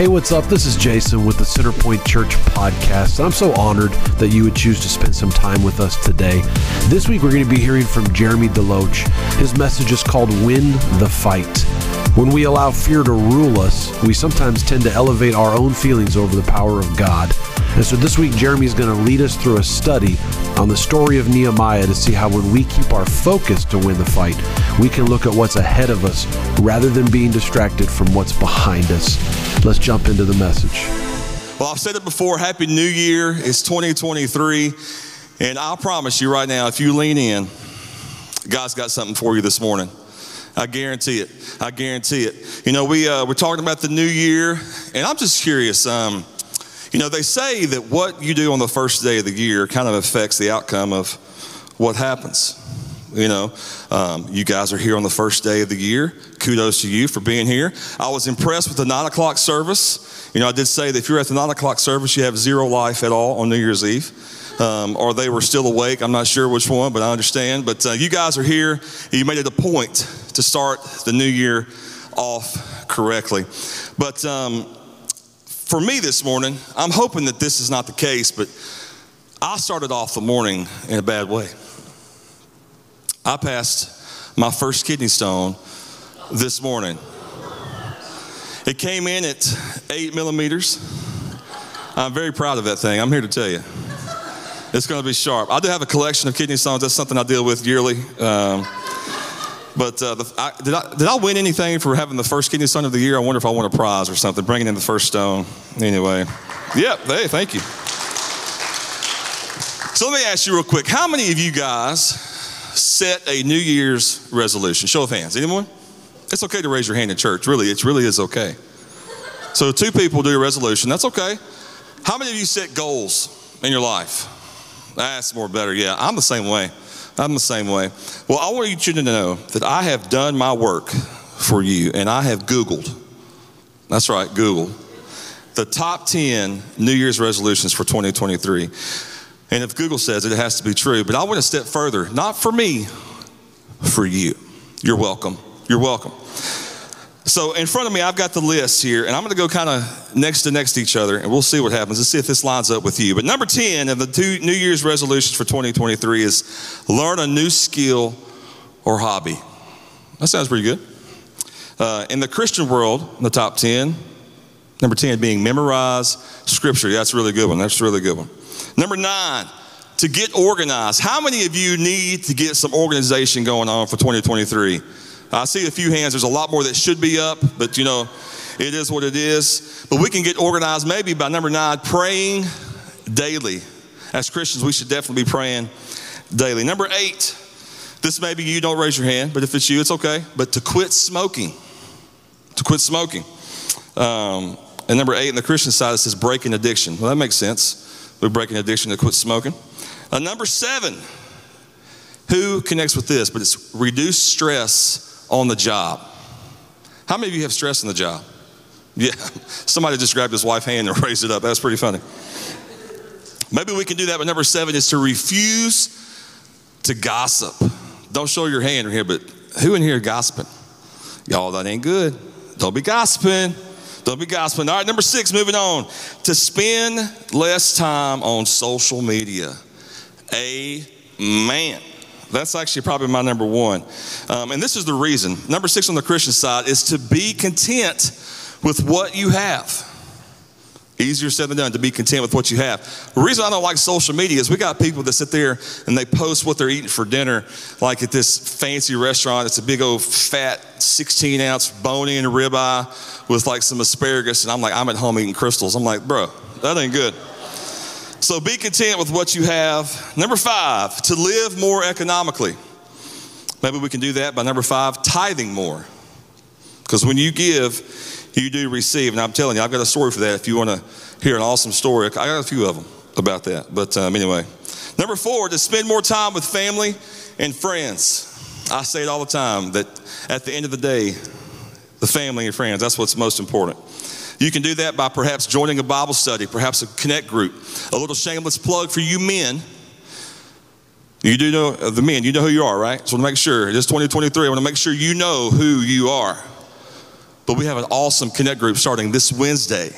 Hey, what's up? This is Jason with the Centerpoint Church podcast. I'm so honored that you would choose to spend some time with us today. This week, we're going to be hearing from Jeremy DeLoach. His message is called Win the Fight. When we allow fear to rule us, we sometimes tend to elevate our own feelings over the power of God. And so this week, Jeremy is going to lead us through a study on the story of Nehemiah to see how when we keep our focus to win the fight, we can look at what's ahead of us rather than being distracted from what's behind us. Let's jump into the message. Well, I've said it before Happy New Year. It's 2023. And I'll promise you right now, if you lean in, God's got something for you this morning. I guarantee it. I guarantee it. You know, we, uh, we're talking about the new year, and I'm just curious. Um, you know, they say that what you do on the first day of the year kind of affects the outcome of what happens. You know, um, you guys are here on the first day of the year. Kudos to you for being here. I was impressed with the nine o'clock service. You know, I did say that if you're at the nine o'clock service, you have zero life at all on New Year's Eve. Um, or they were still awake. I'm not sure which one, but I understand. But uh, you guys are here. You made it a point to start the new year off correctly. But um, for me this morning, I'm hoping that this is not the case, but I started off the morning in a bad way. I passed my first kidney stone this morning. It came in at eight millimeters. I'm very proud of that thing. I'm here to tell you. It's going to be sharp. I do have a collection of kidney stones. That's something I deal with yearly. Um, but uh, the, I, did, I, did I win anything for having the first kidney stone of the year? I wonder if I won a prize or something, bringing in the first stone. Anyway, yep, hey, thank you. So let me ask you real quick how many of you guys set a New Year's resolution? Show of hands. Anyone? It's okay to raise your hand in church. Really, it really is okay. So two people do a resolution. That's okay. How many of you set goals in your life? That's more better. Yeah, I'm the same way. I'm the same way. Well, I want you to know that I have done my work for you, and I have Googled. That's right, Google. The top 10 New Year's resolutions for 2023. And if Google says it, it has to be true. But I went a step further, not for me, for you. You're welcome. You're welcome. So in front of me, I've got the list here, and I'm going to go kind of next to next to each other, and we'll see what happens. Let's see if this lines up with you. But number 10 of the two New Year's resolutions for 2023 is learn a new skill or hobby. That sounds pretty good. Uh, in the Christian world, in the top 10, number 10 being memorize scripture. Yeah, that's a really good one. That's a really good one. Number nine, to get organized. How many of you need to get some organization going on for 2023? I see a few hands. There's a lot more that should be up, but you know, it is what it is. But we can get organized maybe by number nine, praying daily. As Christians, we should definitely be praying daily. Number eight, this may be you, don't raise your hand, but if it's you, it's okay. But to quit smoking. To quit smoking. Um, and number eight, in the Christian side, it says breaking addiction. Well, that makes sense. We're breaking addiction to quit smoking. Uh, number seven, who connects with this? But it's reduce stress on the job. How many of you have stress on the job? Yeah, somebody just grabbed his wife's hand and raised it up. That's pretty funny. Maybe we can do that, but number seven is to refuse to gossip. Don't show your hand in here, but who in here gossiping? Y'all, that ain't good. Don't be gossiping. Don't be gossiping. All right, number six, moving on. To spend less time on social media. Amen. That's actually probably my number one. Um, and this is the reason. Number six on the Christian side is to be content with what you have. Easier said than done to be content with what you have. The reason I don't like social media is we got people that sit there and they post what they're eating for dinner, like at this fancy restaurant. It's a big old fat 16 ounce bone in ribeye with like some asparagus. And I'm like, I'm at home eating crystals. I'm like, bro, that ain't good. So be content with what you have. Number five, to live more economically. Maybe we can do that by number five, tithing more. Because when you give, you do receive. And I'm telling you, I've got a story for that if you want to hear an awesome story. I got a few of them about that. But um, anyway, number four, to spend more time with family and friends. I say it all the time that at the end of the day, the family and friends, that's what's most important. You can do that by perhaps joining a Bible study, perhaps a connect group. A little shameless plug for you men. You do know uh, the men, you know who you are, right? So I want to make sure, it is 2023, I want to make sure you know who you are. But we have an awesome connect group starting this Wednesday.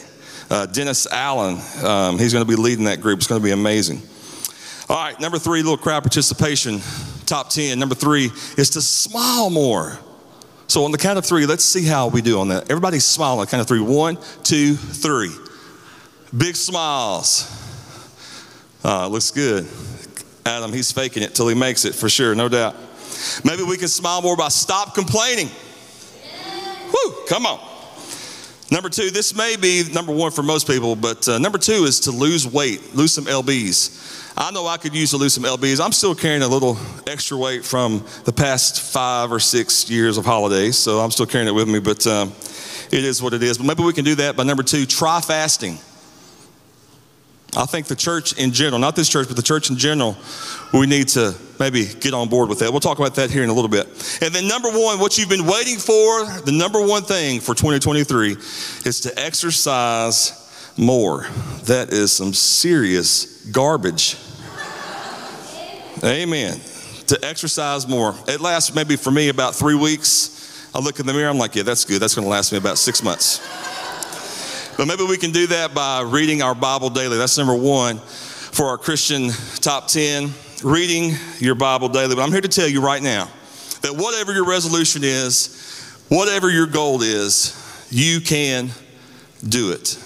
Uh, Dennis Allen, um, he's going to be leading that group. It's going to be amazing. All right, number three, little crowd participation, top 10. Number three is to smile more. So on the count of three, let's see how we do on that. Everybody smile on count of three. One, two, three. Big smiles. Uh, looks good. Adam, he's faking it till he makes it for sure, no doubt. Maybe we can smile more by stop complaining. Woo, come on. Number two, this may be number one for most people, but uh, number two is to lose weight, lose some LBs. I know I could use to lose some LBs. I'm still carrying a little extra weight from the past five or six years of holidays, so I'm still carrying it with me, but um, it is what it is. But maybe we can do that by number two, try fasting. I think the church in general, not this church, but the church in general, we need to maybe get on board with that. We'll talk about that here in a little bit. And then, number one, what you've been waiting for, the number one thing for 2023 is to exercise more. That is some serious garbage. Amen. To exercise more. It lasts maybe for me about three weeks. I look in the mirror, I'm like, yeah, that's good. That's going to last me about six months. But maybe we can do that by reading our Bible daily. That's number one for our Christian top 10, reading your Bible daily. But I'm here to tell you right now that whatever your resolution is, whatever your goal is, you can do it.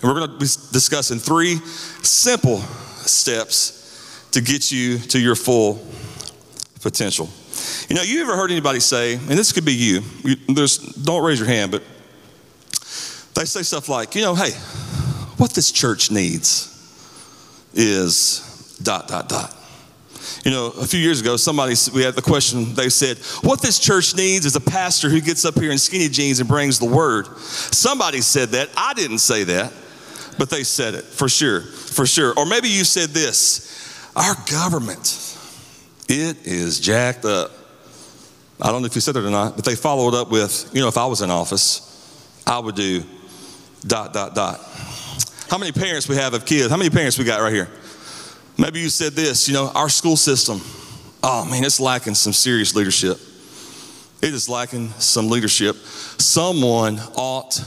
And we're going to be discussing three simple steps to get you to your full potential. You know, you ever heard anybody say, and this could be you, you don't raise your hand, but they say stuff like, you know, hey, what this church needs is dot, dot, dot. You know, a few years ago, somebody, we had the question, they said, What this church needs is a pastor who gets up here in skinny jeans and brings the word. Somebody said that. I didn't say that, but they said it for sure, for sure. Or maybe you said this Our government, it is jacked up. I don't know if you said it or not, but they followed up with, You know, if I was in office, I would do dot, dot, dot. How many parents we have of kids? How many parents we got right here? Maybe you said this, you know, our school system, oh man, it's lacking some serious leadership. It is lacking some leadership. Someone ought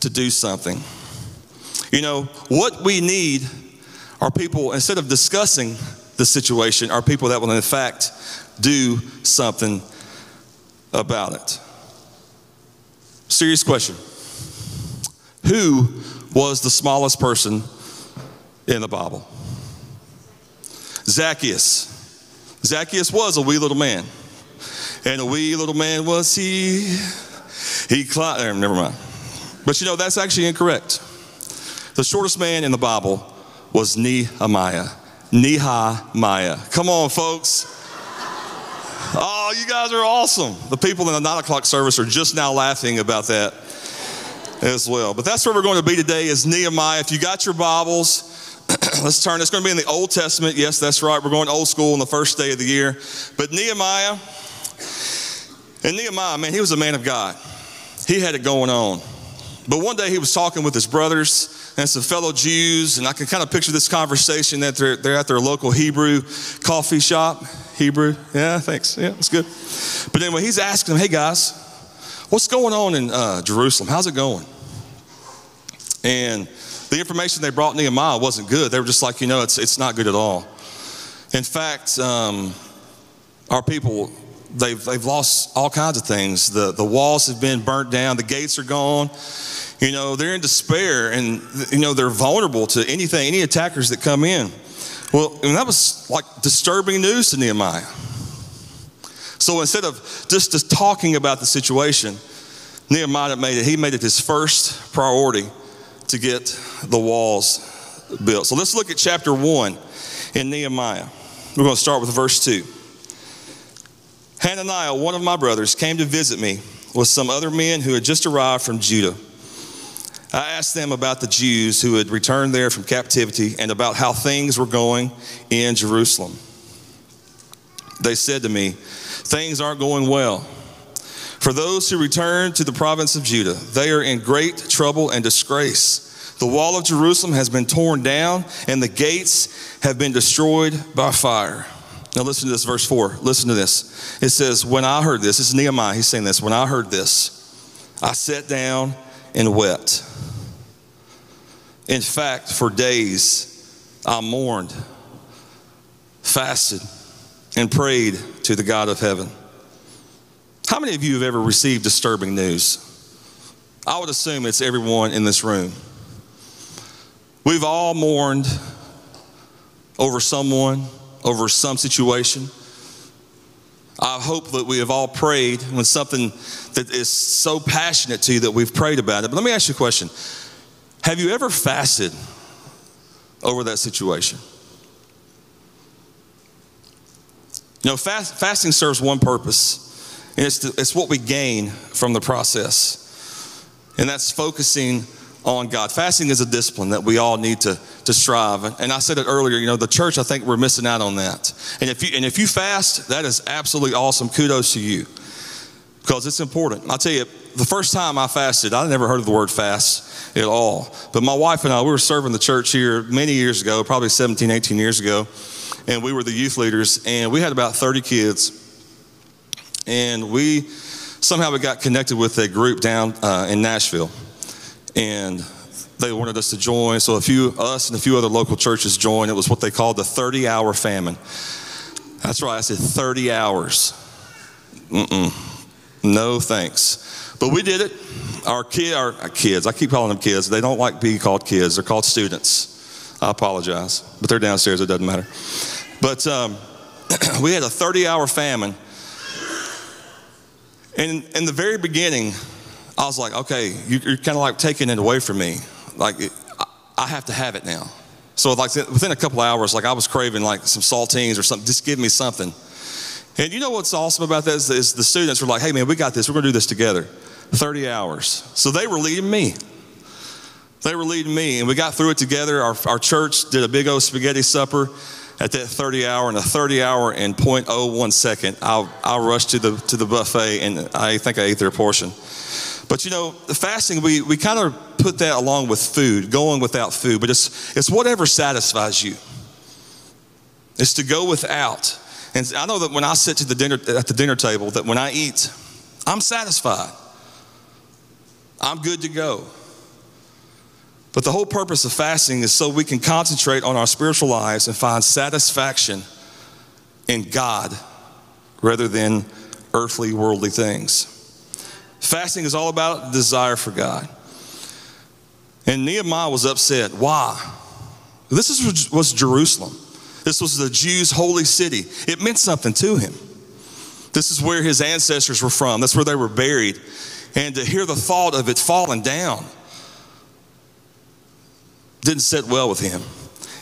to do something. You know, what we need are people, instead of discussing the situation, are people that will, in fact, do something about it. Serious question. Who was the smallest person in the Bible? Zacchaeus. Zacchaeus was a wee little man. And a wee little man was he. He climbed, er, never mind. But you know, that's actually incorrect. The shortest man in the Bible was Nehemiah. Nehemiah. Come on, folks. Oh, you guys are awesome. The people in the nine o'clock service are just now laughing about that as well. But that's where we're going to be today is Nehemiah. If you got your Bibles, let's turn. It's going to be in the Old Testament. Yes, that's right. We're going old school on the first day of the year. But Nehemiah, and Nehemiah, man, he was a man of God. He had it going on. But one day he was talking with his brothers and some fellow Jews, and I can kind of picture this conversation that they're, they're at their local Hebrew coffee shop. Hebrew, yeah, thanks. Yeah, that's good. But anyway, he's asking them, hey guys, What's going on in uh, Jerusalem? How's it going? And the information they brought Nehemiah wasn't good. They were just like, you know, it's, it's not good at all. In fact, um, our people, they've, they've lost all kinds of things. The, the walls have been burnt down, the gates are gone. You know, they're in despair and, you know, they're vulnerable to anything, any attackers that come in. Well, and that was like disturbing news to Nehemiah. So instead of just, just talking about the situation, Nehemiah made it, he made it his first priority to get the walls built. So let's look at chapter one in Nehemiah. We're going to start with verse two. Hananiah, one of my brothers, came to visit me with some other men who had just arrived from Judah. I asked them about the Jews who had returned there from captivity and about how things were going in Jerusalem. They said to me, things aren't going well. For those who return to the province of Judah, they are in great trouble and disgrace. The wall of Jerusalem has been torn down, and the gates have been destroyed by fire. Now, listen to this, verse 4. Listen to this. It says, When I heard this, is Nehemiah, he's saying this. When I heard this, I sat down and wept. In fact, for days, I mourned, fasted, and prayed to the God of heaven. How many of you have ever received disturbing news? I would assume it's everyone in this room. We've all mourned over someone, over some situation. I hope that we have all prayed when something that is so passionate to you that we've prayed about it. But let me ask you a question Have you ever fasted over that situation? You know, fast, fasting serves one purpose, and it's, to, it's what we gain from the process. And that's focusing on God. Fasting is a discipline that we all need to, to strive. And I said it earlier, you know, the church, I think we're missing out on that. And if you, and if you fast, that is absolutely awesome. Kudos to you because it's important. I'll tell you, the first time I fasted, I never heard of the word fast at all. But my wife and I, we were serving the church here many years ago, probably 17, 18 years ago. And we were the youth leaders, and we had about 30 kids. And we somehow we got connected with a group down uh, in Nashville and they wanted us to join. So a few, us and a few other local churches joined. It was what they called the 30 hour famine. That's right, I said 30 hours. Mm-mm. No thanks. But we did it. Our kid, our, our kids, I keep calling them kids. They don't like being called kids. They're called students. I apologize, but they're downstairs. It doesn't matter. But um, we had a 30 hour famine. And in the very beginning, I was like, okay, you, are kind of like taking it away from me. Like, I have to have it now. So, like, within a couple hours, like, I was craving like some saltines or something. Just give me something. And you know what's awesome about that is, is the students were like, hey, man, we got this. We're going to do this together. 30 hours. So they were leading me. They were leading me, and we got through it together. Our, our church did a big old spaghetti supper at that 30 hour. And a 30 hour and 0.01 second, I, I rushed to the, to the buffet, and I think I ate their portion. But you know, the fasting, we, we kind of put that along with food, going without food, but it's, it's whatever satisfies you. It's to go without. And I know that when I sit to the dinner, at the dinner table, that when I eat, I'm satisfied. I'm good to go. But the whole purpose of fasting is so we can concentrate on our spiritual lives and find satisfaction in God rather than earthly, worldly things. Fasting is all about desire for God. And Nehemiah was upset. Why? This is, was Jerusalem. This was the Jews' holy city. It meant something to him. This is where his ancestors were from. That's where they were buried. And to hear the thought of it falling down didn't sit well with him.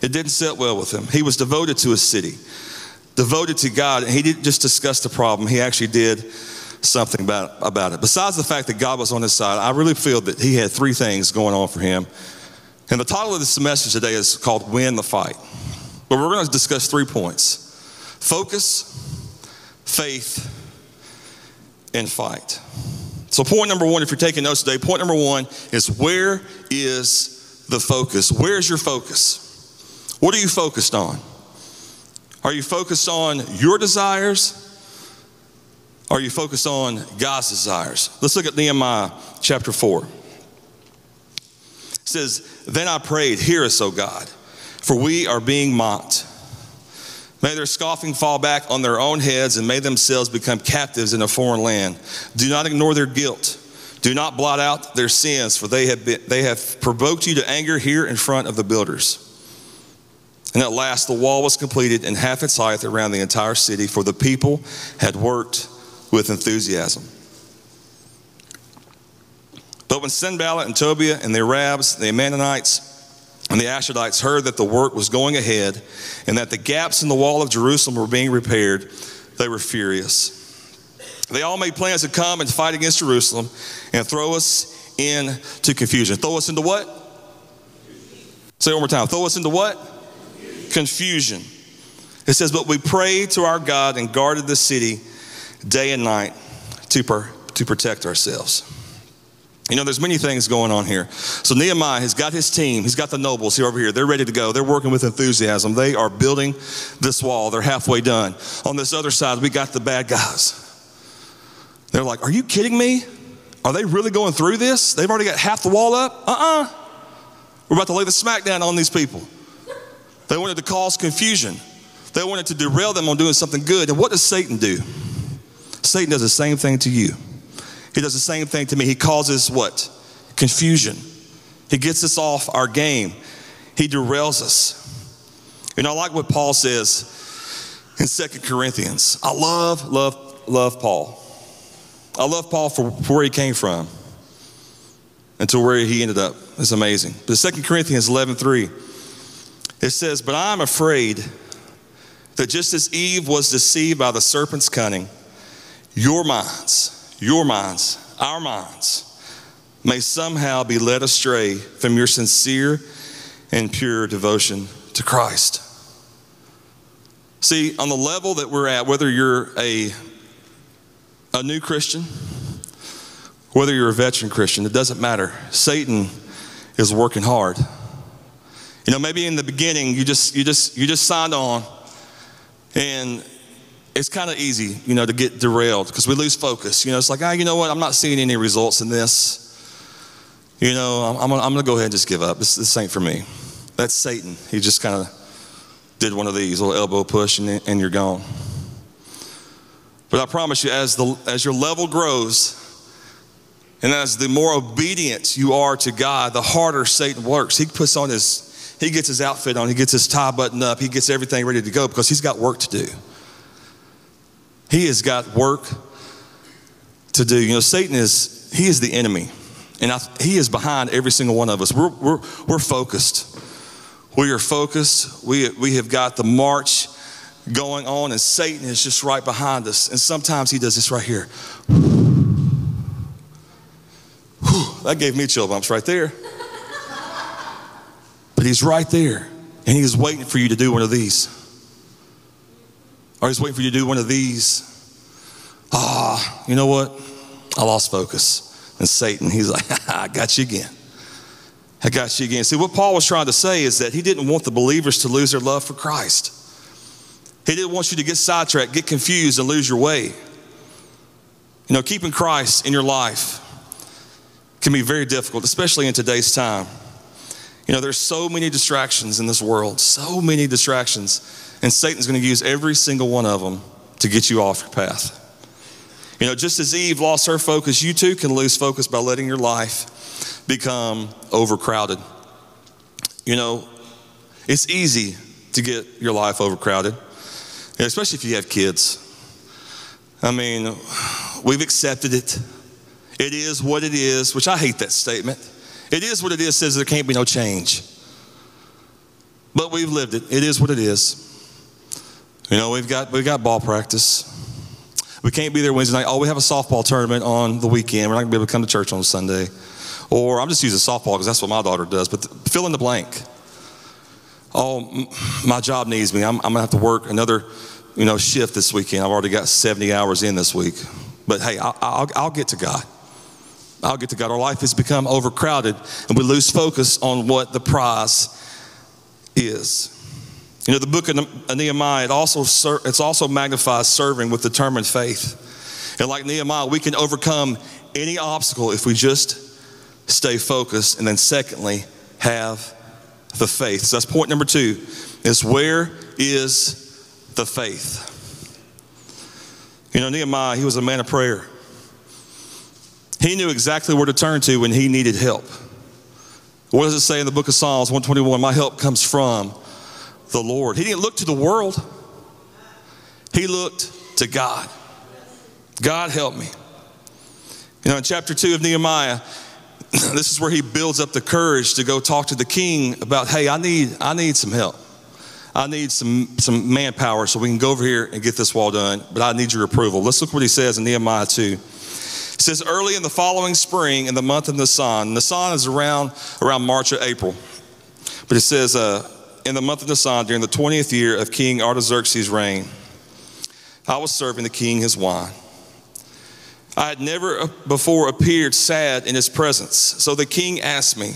It didn't sit well with him. He was devoted to his city, devoted to God. And he didn't just discuss the problem, he actually did something about, about it. Besides the fact that God was on his side, I really feel that he had three things going on for him. And the title of this message today is called Win the Fight. But we're going to discuss three points focus, faith, and fight. So, point number one, if you're taking notes today, point number one is where is the focus? Where's your focus? What are you focused on? Are you focused on your desires? Are you focused on God's desires? Let's look at Nehemiah chapter 4. It says, Then I prayed, Hear us, O God, for we are being mocked. May their scoffing fall back on their own heads and may themselves become captives in a foreign land. Do not ignore their guilt. Do not blot out their sins, for they have, been, they have provoked you to anger here in front of the builders. And at last the wall was completed in half its height around the entire city, for the people had worked with enthusiasm. But when Sanballat and Tobiah and the Arabs, the Ammonites, and the Ashdodites heard that the work was going ahead and that the gaps in the wall of Jerusalem were being repaired, they were furious. They all made plans to come and fight against Jerusalem and throw us into confusion. Throw us into what? Say one more time. Throw us into what? Confusion. It says, But we prayed to our God and guarded the city day and night to, per, to protect ourselves. You know, there's many things going on here. So Nehemiah has got his team, he's got the nobles here over here. They're ready to go. They're working with enthusiasm. They are building this wall. They're halfway done. On this other side, we got the bad guys. They're like, Are you kidding me? Are they really going through this? They've already got half the wall up? Uh uh-uh. uh. we are about to lay the smackdown on these people. They wanted to cause confusion, they wanted to derail them on doing something good. And what does Satan do? Satan does the same thing to you. He does the same thing to me. He causes what? Confusion. He gets us off our game. He derails us. You know, I like what Paul says in Second Corinthians. I love, love, love Paul. I love Paul for, where he came from and to where he ended up. It's amazing. But Second Corinthians 11 3, it says, But I'm afraid that just as Eve was deceived by the serpent's cunning, your minds, your minds, our minds, may somehow be led astray from your sincere and pure devotion to Christ. See, on the level that we're at, whether you're a, a new Christian, whether you're a veteran Christian, it doesn't matter. Satan is working hard. You know, maybe in the beginning you just you just you just signed on and it's kind of easy, you know, to get derailed because we lose focus. You know, it's like, ah, you know what? I'm not seeing any results in this. You know, I'm, I'm, I'm going to go ahead and just give up. This, this ain't for me. That's Satan. He just kind of did one of these little elbow push and, and you're gone. But I promise you, as, the, as your level grows, and as the more obedient you are to God, the harder Satan works. He puts on his, he gets his outfit on, he gets his tie buttoned up, he gets everything ready to go because he's got work to do. He has got work to do. You know, Satan is, he is the enemy. And I, he is behind every single one of us. We're, we're, we're focused. We are focused. We, we have got the march going on, and Satan is just right behind us. And sometimes he does this right here. Whew, that gave me chill bumps right there. But he's right there, and he's waiting for you to do one of these. Or he's waiting for you to do one of these. Ah, you know what? I lost focus. And Satan, he's like, I got you again. I got you again. See, what Paul was trying to say is that he didn't want the believers to lose their love for Christ. He didn't want you to get sidetracked, get confused, and lose your way. You know, keeping Christ in your life can be very difficult, especially in today's time. You know, there's so many distractions in this world, so many distractions, and Satan's going to use every single one of them to get you off your path. You know, just as Eve lost her focus, you too can lose focus by letting your life become overcrowded. You know, it's easy to get your life overcrowded, especially if you have kids. I mean, we've accepted it. It is what it is, which I hate that statement. It is what it is says there can't be no change. But we've lived it. It is what it is. You know, we've got we've got ball practice. We can't be there Wednesday night. Oh, we have a softball tournament on the weekend. We're not going to be able to come to church on Sunday. Or I'm just using softball because that's what my daughter does. But fill in the blank. Oh, my job needs me. I'm, I'm going to have to work another, you know, shift this weekend. I've already got 70 hours in this week. But hey, I'll, I'll, I'll get to God. I'll get to God. Our life has become overcrowded, and we lose focus on what the prize is. You know, the book of Nehemiah, it also, it's also magnifies serving with determined faith. And like Nehemiah, we can overcome any obstacle if we just stay focused. And then secondly, have the faith. So that's point number two, is where is the faith? You know, Nehemiah, he was a man of prayer. He knew exactly where to turn to when he needed help. What does it say in the book of Psalms 121? My help comes from the Lord. He didn't look to the world, he looked to God. God help me. You know, in chapter 2 of Nehemiah, this is where he builds up the courage to go talk to the king about, hey, I need, I need some help. I need some, some manpower so we can go over here and get this wall done, but I need your approval. Let's look what he says in Nehemiah 2. It says, early in the following spring, in the month of Nisan, Nisan is around, around March or April. But it says, uh, in the month of Nisan, during the 20th year of King Artaxerxes' reign, I was serving the king his wine. I had never before appeared sad in his presence. So the king asked me,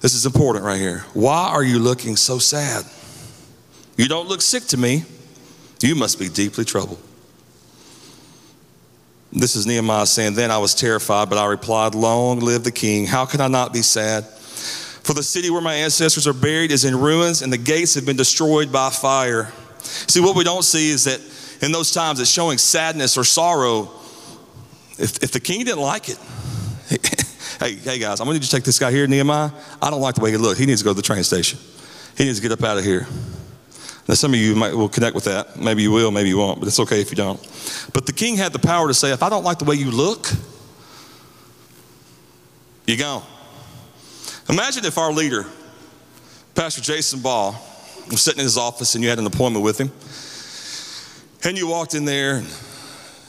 This is important right here. Why are you looking so sad? You don't look sick to me. You must be deeply troubled. This is Nehemiah saying, Then I was terrified, but I replied, Long live the king. How can I not be sad? For the city where my ancestors are buried is in ruins, and the gates have been destroyed by fire. See, what we don't see is that in those times it's showing sadness or sorrow. If, if the king didn't like it, hey, hey guys, I'm gonna need to take this guy here, Nehemiah. I don't like the way he looks. He needs to go to the train station. He needs to get up out of here. Now, some of you might will connect with that. Maybe you will, maybe you won't, but it's okay if you don't. But the king had the power to say, if I don't like the way you look, you gone. Imagine if our leader, Pastor Jason Ball, was sitting in his office and you had an appointment with him, and you walked in there,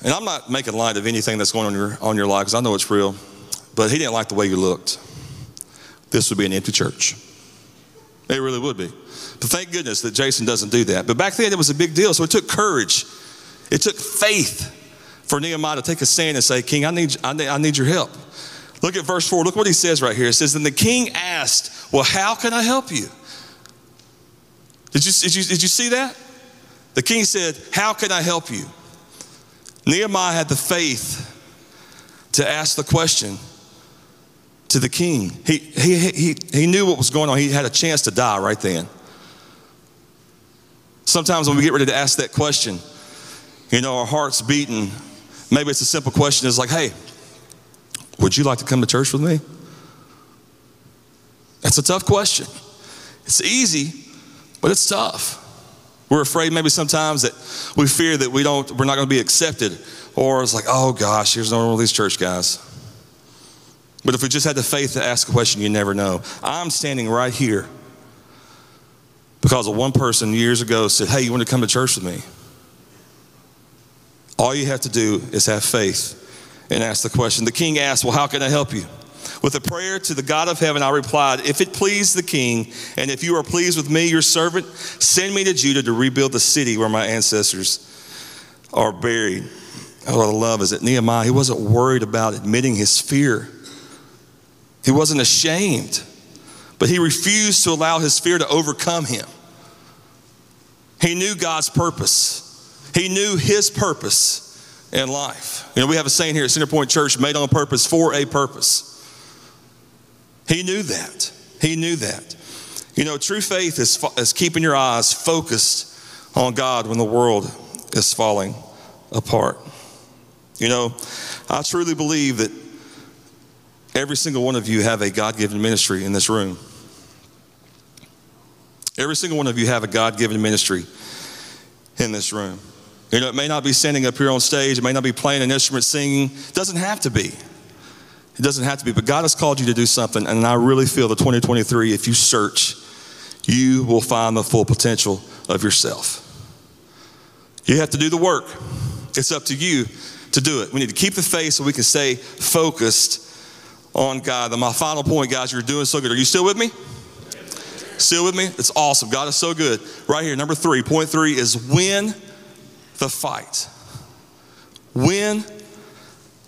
and, I'm not making light of anything that's going on in your, on your life because I know it's real, but he didn't like the way you looked. This would be an empty church. It really would be. But thank goodness that Jason doesn't do that. But back then it was a big deal, so it took courage. It took faith for Nehemiah to take a stand and say, King, I need, I need, I need your help. Look at verse 4. Look what he says right here. It says, Then the king asked, Well, how can I help you? Did you, did you, did you see that? The king said, How can I help you? Nehemiah had the faith to ask the question to the king. He, he, he, he knew what was going on. He had a chance to die right then. Sometimes when we get ready to ask that question, you know, our heart's beating. Maybe it's a simple question. It's like, hey, would you like to come to church with me? That's a tough question. It's easy, but it's tough. We're afraid maybe sometimes that we fear that we don't, we're not going to be accepted, or it's like, oh gosh, here's no one of these church guys. But if we just had the faith to ask a question, you never know. I'm standing right here because of one person years ago said, Hey, you want to come to church with me? All you have to do is have faith and ask the question. The king asked, Well, how can I help you? With a prayer to the God of heaven, I replied, If it please the king, and if you are pleased with me, your servant, send me to Judah to rebuild the city where my ancestors are buried. Oh, what I love is that Nehemiah, he wasn't worried about admitting his fear. He wasn't ashamed, but he refused to allow his fear to overcome him. He knew God's purpose, he knew his purpose in life. You know, we have a saying here at Centerpoint Church made on purpose for a purpose. He knew that. He knew that. You know, true faith is, is keeping your eyes focused on God when the world is falling apart. You know, I truly believe that Every single one of you have a God given ministry in this room. Every single one of you have a God given ministry in this room. You know, it may not be standing up here on stage, it may not be playing an instrument, singing. It doesn't have to be. It doesn't have to be, but God has called you to do something, and I really feel that 2023, if you search, you will find the full potential of yourself. You have to do the work. It's up to you to do it. We need to keep the faith so we can stay focused on God. And my final point, guys, you're doing so good. Are you still with me? Still with me? It's awesome. God is so good. Right here, number three. Point three is win the fight. Win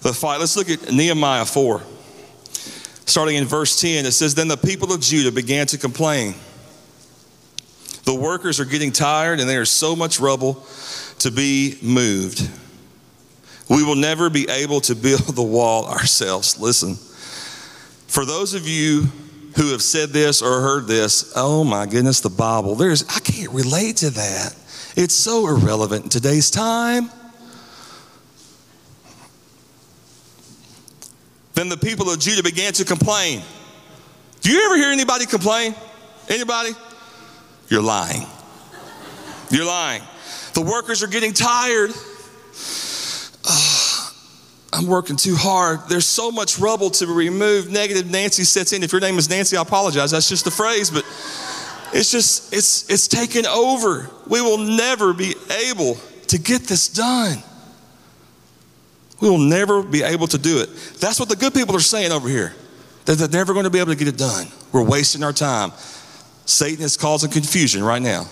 the fight. Let's look at Nehemiah 4. Starting in verse 10, it says, Then the people of Judah began to complain. The workers are getting tired, and there is so much rubble to be moved. We will never be able to build the wall ourselves. Listen. For those of you who have said this or heard this, oh my goodness, the Bible, there's I can't relate to that. It's so irrelevant in today's time. Then the people of Judah began to complain. Do you ever hear anybody complain? Anybody? You're lying. You're lying. The workers are getting tired. Ah, I'm working too hard. There's so much rubble to remove. Negative Nancy sets in. If your name is Nancy, I apologize. That's just the phrase, but it's just, it's, it's taken over. We will never be able to get this done. We will never be able to do it. That's what the good people are saying over here. That they're never going to be able to get it done. We're wasting our time. Satan is causing confusion right now.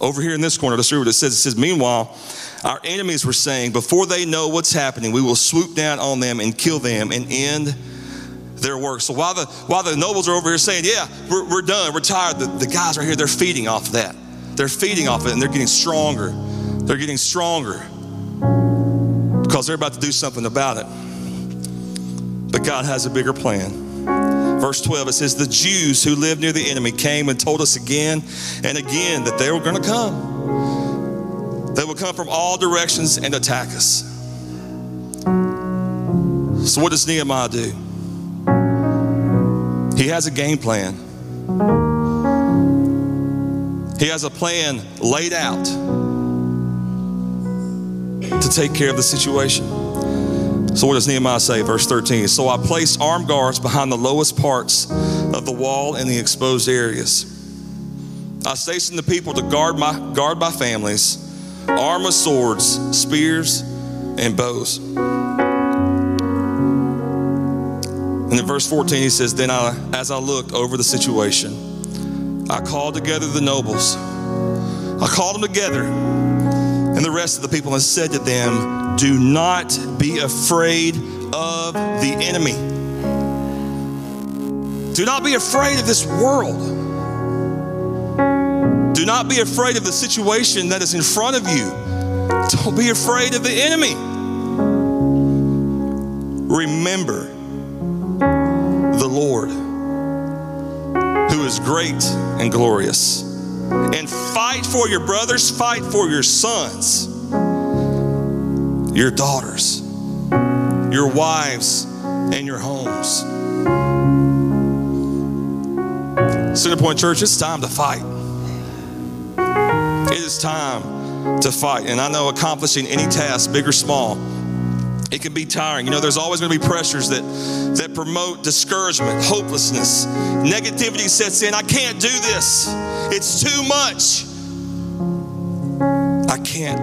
Over here in this corner, let's read what it says. It says, Meanwhile, our enemies were saying, before they know what's happening, we will swoop down on them and kill them and end their work. So while the, while the nobles are over here saying, yeah, we're, we're done, we're tired, the, the guys right here, they're feeding off of that. They're feeding off it and they're getting stronger. They're getting stronger because they're about to do something about it. But God has a bigger plan. Verse 12, it says, The Jews who lived near the enemy came and told us again and again that they were going to come. They would come from all directions and attack us. So, what does Nehemiah do? He has a game plan. He has a plan laid out to take care of the situation. So, what does Nehemiah say? Verse 13. So I placed armed guards behind the lowest parts of the wall and the exposed areas. I stationed the people to guard my, guard my families, armed with swords, spears, and bows. And in verse 14, he says, Then I, as I looked over the situation, I called together the nobles. I called them together and the rest of the people and said to them, Do not be afraid of the enemy. Do not be afraid of this world. Do not be afraid of the situation that is in front of you. Don't be afraid of the enemy. Remember the Lord, who is great and glorious. And fight for your brothers, fight for your sons, your daughters, your wives, and your homes. Centerpoint Church, it's time to fight. It is time to fight. And I know accomplishing any task, big or small, it can be tiring. You know, there's always going to be pressures that, that promote discouragement, hopelessness. Negativity sets in. I can't do this. It's too much. I can't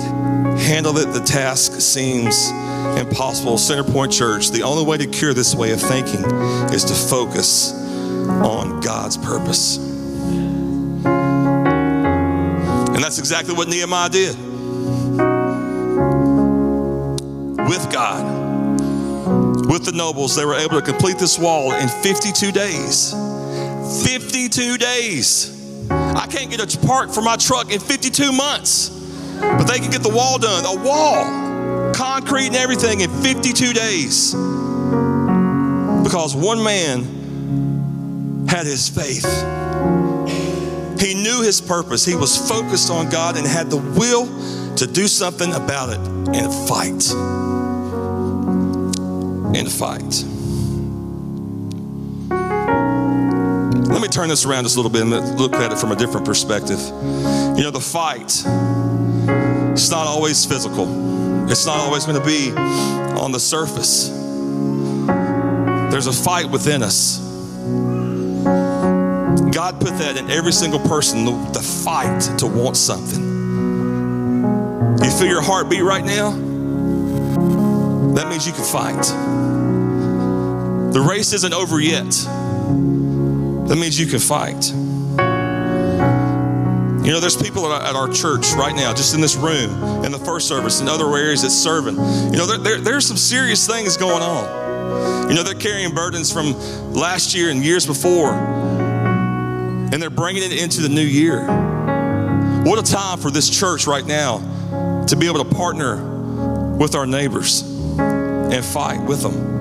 handle it. The task seems impossible. Centerpoint Church, the only way to cure this way of thinking is to focus on God's purpose. And that's exactly what Nehemiah did. With God, with the nobles, they were able to complete this wall in 52 days. 52 days. I can't get a part for my truck in 52 months, but they can get the wall done. A wall, concrete and everything in 52 days. Because one man had his faith. He knew his purpose. He was focused on God and had the will to do something about it and fight and fight. Let me turn this around just a little bit and look at it from a different perspective. You know, the fight, it's not always physical, it's not always going to be on the surface. There's a fight within us. God put that in every single person the, the fight to want something. You feel your heart beat right now? That means you can fight. The race isn't over yet. That means you can fight. You know, there's people at our church right now, just in this room, in the first service, in other areas that's serving. You know, there, there, there's some serious things going on. You know, they're carrying burdens from last year and years before, and they're bringing it into the new year. What a time for this church right now to be able to partner with our neighbors and fight with them.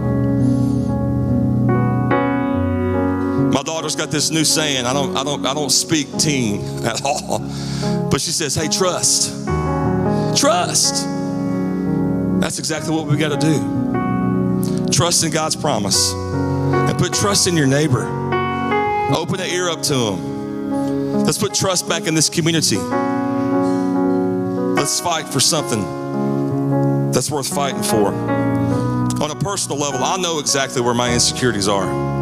Daughter's got this new saying. I don't, I don't, I don't speak teen at all. But she says, hey, trust. Trust. That's exactly what we got to do. Trust in God's promise. And put trust in your neighbor. Open the ear up to him. Let's put trust back in this community. Let's fight for something that's worth fighting for. On a personal level, I know exactly where my insecurities are.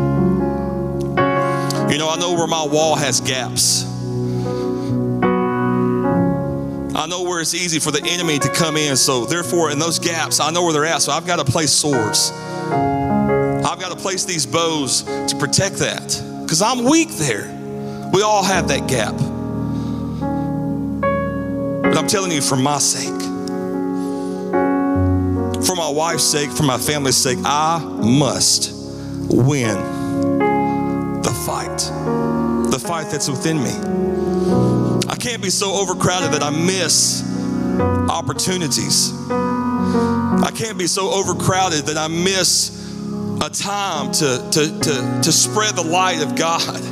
You know, I know where my wall has gaps. I know where it's easy for the enemy to come in. So, therefore, in those gaps, I know where they're at. So, I've got to place swords. I've got to place these bows to protect that because I'm weak there. We all have that gap. But I'm telling you, for my sake, for my wife's sake, for my family's sake, I must win fight, the fight that's within me. I can't be so overcrowded that I miss opportunities. I can't be so overcrowded that I miss a time to, to, to, to spread the light of God.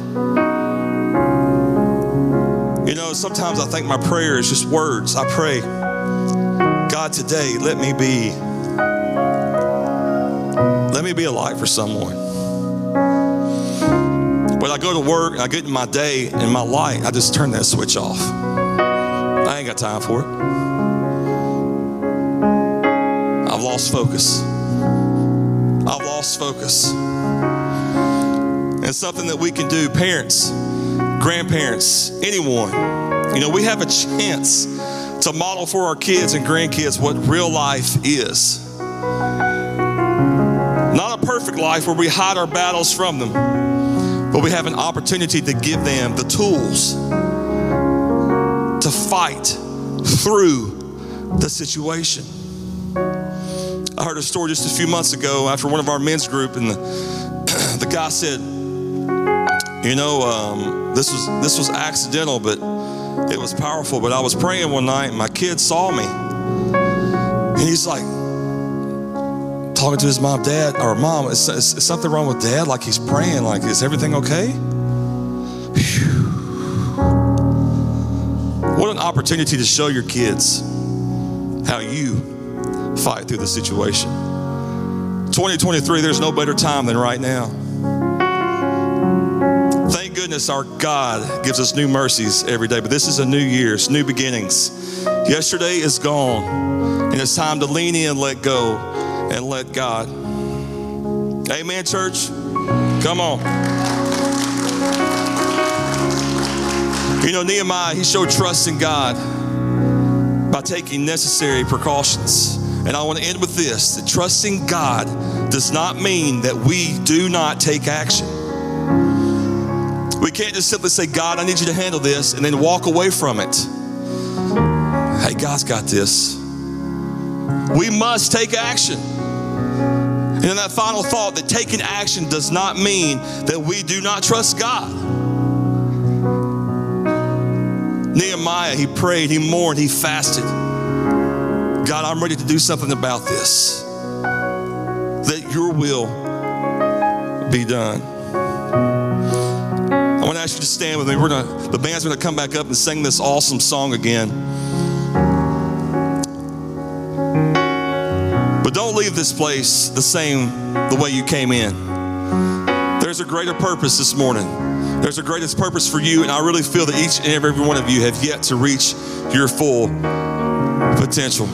You know, sometimes I think my prayer is just words. I pray, God, today, let me be, let me be a light for someone. When I go to work, I get in my day and my light, I just turn that switch off. I ain't got time for it. I've lost focus. I've lost focus. And something that we can do, parents, grandparents, anyone, you know, we have a chance to model for our kids and grandkids what real life is. Not a perfect life where we hide our battles from them, but we have an opportunity to give them the tools to fight through the situation. I heard a story just a few months ago after one of our men's group, and the, the guy said, "You know, um, this was this was accidental, but it was powerful. But I was praying one night, and my kid saw me, and he's like." Talking to his mom, dad, or mom, is, is, is something wrong with dad? Like he's praying, like, is everything okay? Phew. What an opportunity to show your kids how you fight through the situation. 2023, there's no better time than right now. Thank goodness our God gives us new mercies every day, but this is a new year, it's new beginnings. Yesterday is gone, and it's time to lean in, let go, and let God. Amen, church? Come on. You know, Nehemiah, he showed trust in God by taking necessary precautions. And I want to end with this that trusting God does not mean that we do not take action. We can't just simply say, God, I need you to handle this, and then walk away from it. Hey, God's got this. We must take action. And in that final thought, that taking action does not mean that we do not trust God. Nehemiah, he prayed, he mourned, he fasted. God, I'm ready to do something about this. That your will be done. I want to ask you to stand with me. We're gonna the band's gonna come back up and sing this awesome song again. Don't leave this place the same the way you came in. There's a greater purpose this morning. There's a greatest purpose for you, and I really feel that each and every one of you have yet to reach your full potential.